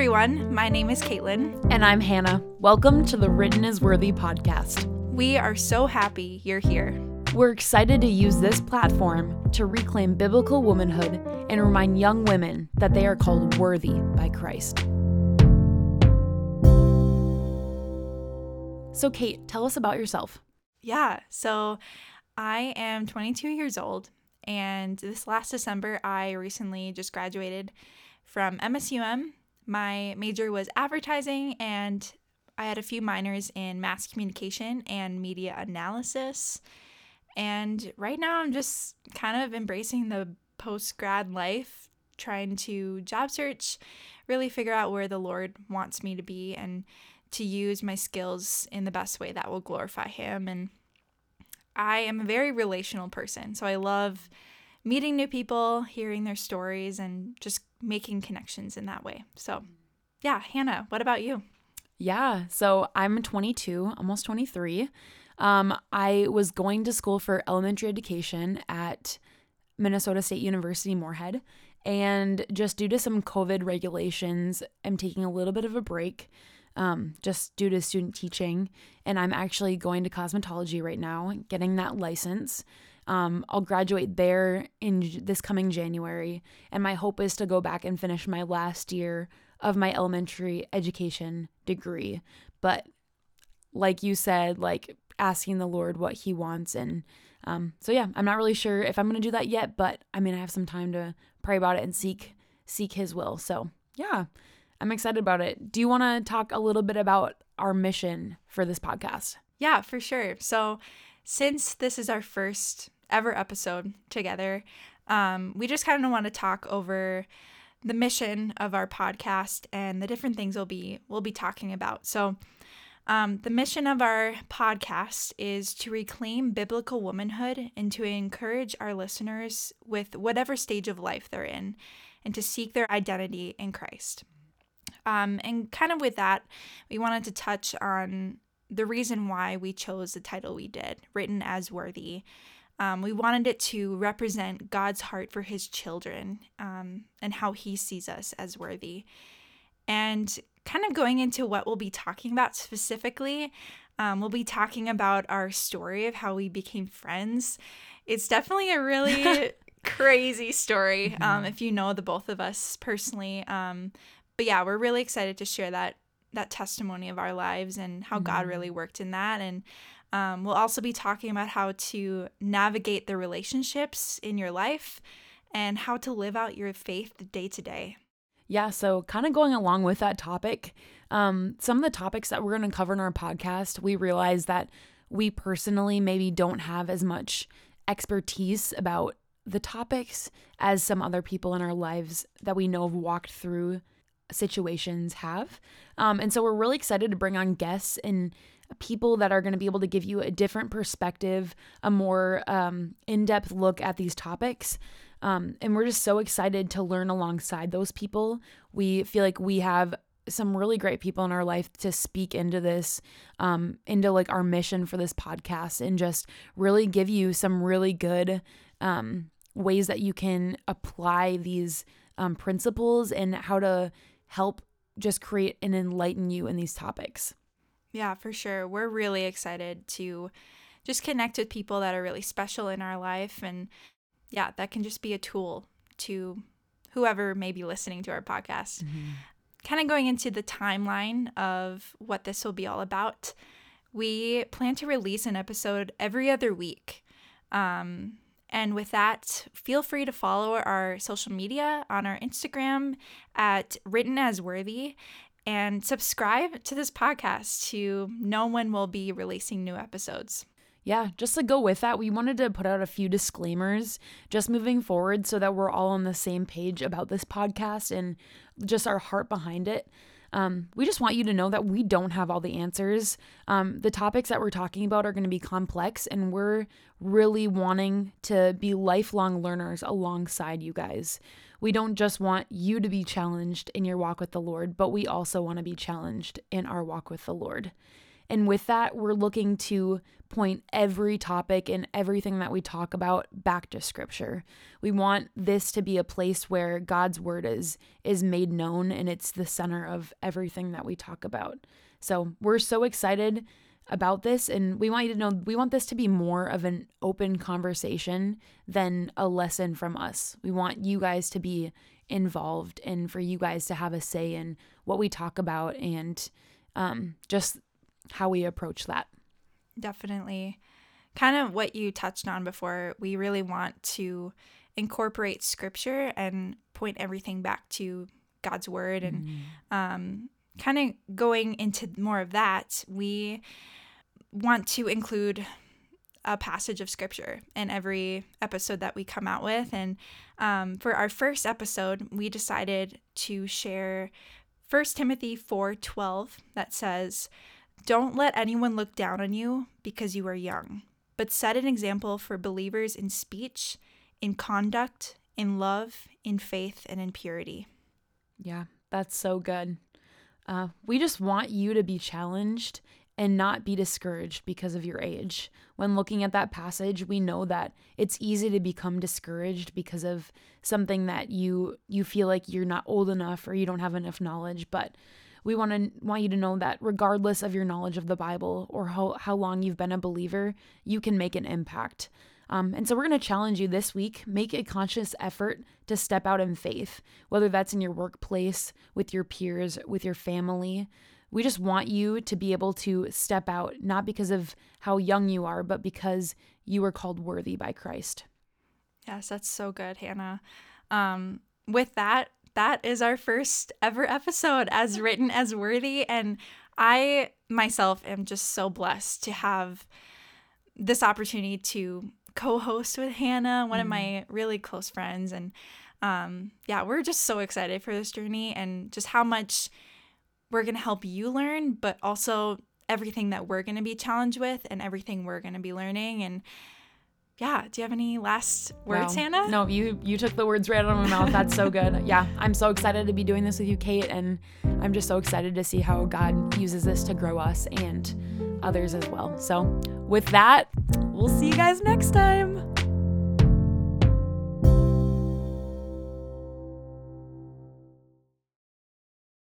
everyone. My name is Caitlin. And I'm Hannah. Welcome to the Written as Worthy podcast. We are so happy you're here. We're excited to use this platform to reclaim biblical womanhood and remind young women that they are called worthy by Christ. So, Kate, tell us about yourself. Yeah, so I am 22 years old, and this last December, I recently just graduated from MSUM my major was advertising, and I had a few minors in mass communication and media analysis. And right now, I'm just kind of embracing the post grad life, trying to job search, really figure out where the Lord wants me to be, and to use my skills in the best way that will glorify Him. And I am a very relational person, so I love meeting new people, hearing their stories, and just making connections in that way. So, yeah, Hannah, what about you? Yeah, so I'm 22, almost 23. Um, I was going to school for elementary education at Minnesota State University Moorhead, and just due to some COVID regulations, I'm taking a little bit of a break. Um, just due to student teaching, and I'm actually going to cosmetology right now, getting that license. Um, I'll graduate there in this coming January, and my hope is to go back and finish my last year of my elementary education degree. But like you said, like asking the Lord what He wants, and um, so yeah, I'm not really sure if I'm gonna do that yet, but I mean, I have some time to pray about it and seek seek His will. So yeah, I'm excited about it. Do you want to talk a little bit about our mission for this podcast? Yeah, for sure. So since this is our first ever episode together, um, we just kind of want to talk over the mission of our podcast and the different things we'll be we'll be talking about. So, um, the mission of our podcast is to reclaim biblical womanhood and to encourage our listeners with whatever stage of life they're in, and to seek their identity in Christ. Um, and kind of with that, we wanted to touch on the reason why we chose the title we did, written as worthy. Um, we wanted it to represent God's heart for his children um, and how he sees us as worthy. And kind of going into what we'll be talking about specifically, um, we'll be talking about our story of how we became friends. It's definitely a really crazy story um, if you know the both of us personally. Um, but yeah, we're really excited to share that that testimony of our lives and how mm-hmm. God really worked in that. And um, we'll also be talking about how to navigate the relationships in your life and how to live out your faith day to day. Yeah, so kind of going along with that topic, um, some of the topics that we're going to cover in our podcast, we realize that we personally maybe don't have as much expertise about the topics as some other people in our lives that we know have walked through situations have. Um, and so we're really excited to bring on guests and people that are going to be able to give you a different perspective, a more um, in depth look at these topics. Um, and we're just so excited to learn alongside those people. We feel like we have some really great people in our life to speak into this, um, into like our mission for this podcast, and just really give you some really good um, ways that you can apply these um, principles and how to help just create and enlighten you in these topics. Yeah, for sure. We're really excited to just connect with people that are really special in our life. And yeah, that can just be a tool to whoever may be listening to our podcast. Mm-hmm. Kind of going into the timeline of what this will be all about, we plan to release an episode every other week. Um, and with that, feel free to follow our social media on our Instagram at Written as Worthy and subscribe to this podcast to know when we'll be releasing new episodes. Yeah, just to go with that, we wanted to put out a few disclaimers just moving forward so that we're all on the same page about this podcast and just our heart behind it. Um, we just want you to know that we don't have all the answers. Um, the topics that we're talking about are going to be complex, and we're really wanting to be lifelong learners alongside you guys. We don't just want you to be challenged in your walk with the Lord, but we also want to be challenged in our walk with the Lord. And with that, we're looking to point every topic and everything that we talk about back to scripture. We want this to be a place where God's word is is made known and it's the center of everything that we talk about. So, we're so excited about this and we want you to know we want this to be more of an open conversation than a lesson from us. We want you guys to be involved and for you guys to have a say in what we talk about and um, just how we approach that. Definitely. Kind of what you touched on before, we really want to incorporate scripture and point everything back to God's word. And mm. um, kind of going into more of that, we want to include a passage of scripture in every episode that we come out with. And um, for our first episode, we decided to share 1 Timothy 4:12 that says, "Don't let anyone look down on you because you are young, but set an example for believers in speech, in conduct, in love, in faith, and in purity." Yeah, that's so good. Uh, we just want you to be challenged and not be discouraged because of your age. When looking at that passage, we know that it's easy to become discouraged because of something that you you feel like you're not old enough or you don't have enough knowledge, but we want to want you to know that regardless of your knowledge of the Bible or how, how long you've been a believer, you can make an impact. Um, and so we're going to challenge you this week. Make a conscious effort to step out in faith, whether that's in your workplace, with your peers, with your family. We just want you to be able to step out, not because of how young you are, but because you were called worthy by Christ. Yes, that's so good, Hannah. Um, with that, that is our first ever episode as written as worthy. And I myself am just so blessed to have this opportunity to co host with Hannah, one mm. of my really close friends. And um, yeah, we're just so excited for this journey and just how much we're going to help you learn, but also everything that we're going to be challenged with and everything we're going to be learning. And yeah, do you have any last words, wow. Hannah? No, you you took the words right out of my mouth. That's so good. Yeah, I'm so excited to be doing this with you, Kate, and I'm just so excited to see how God uses this to grow us and others as well. So, with that, we'll see you guys next time.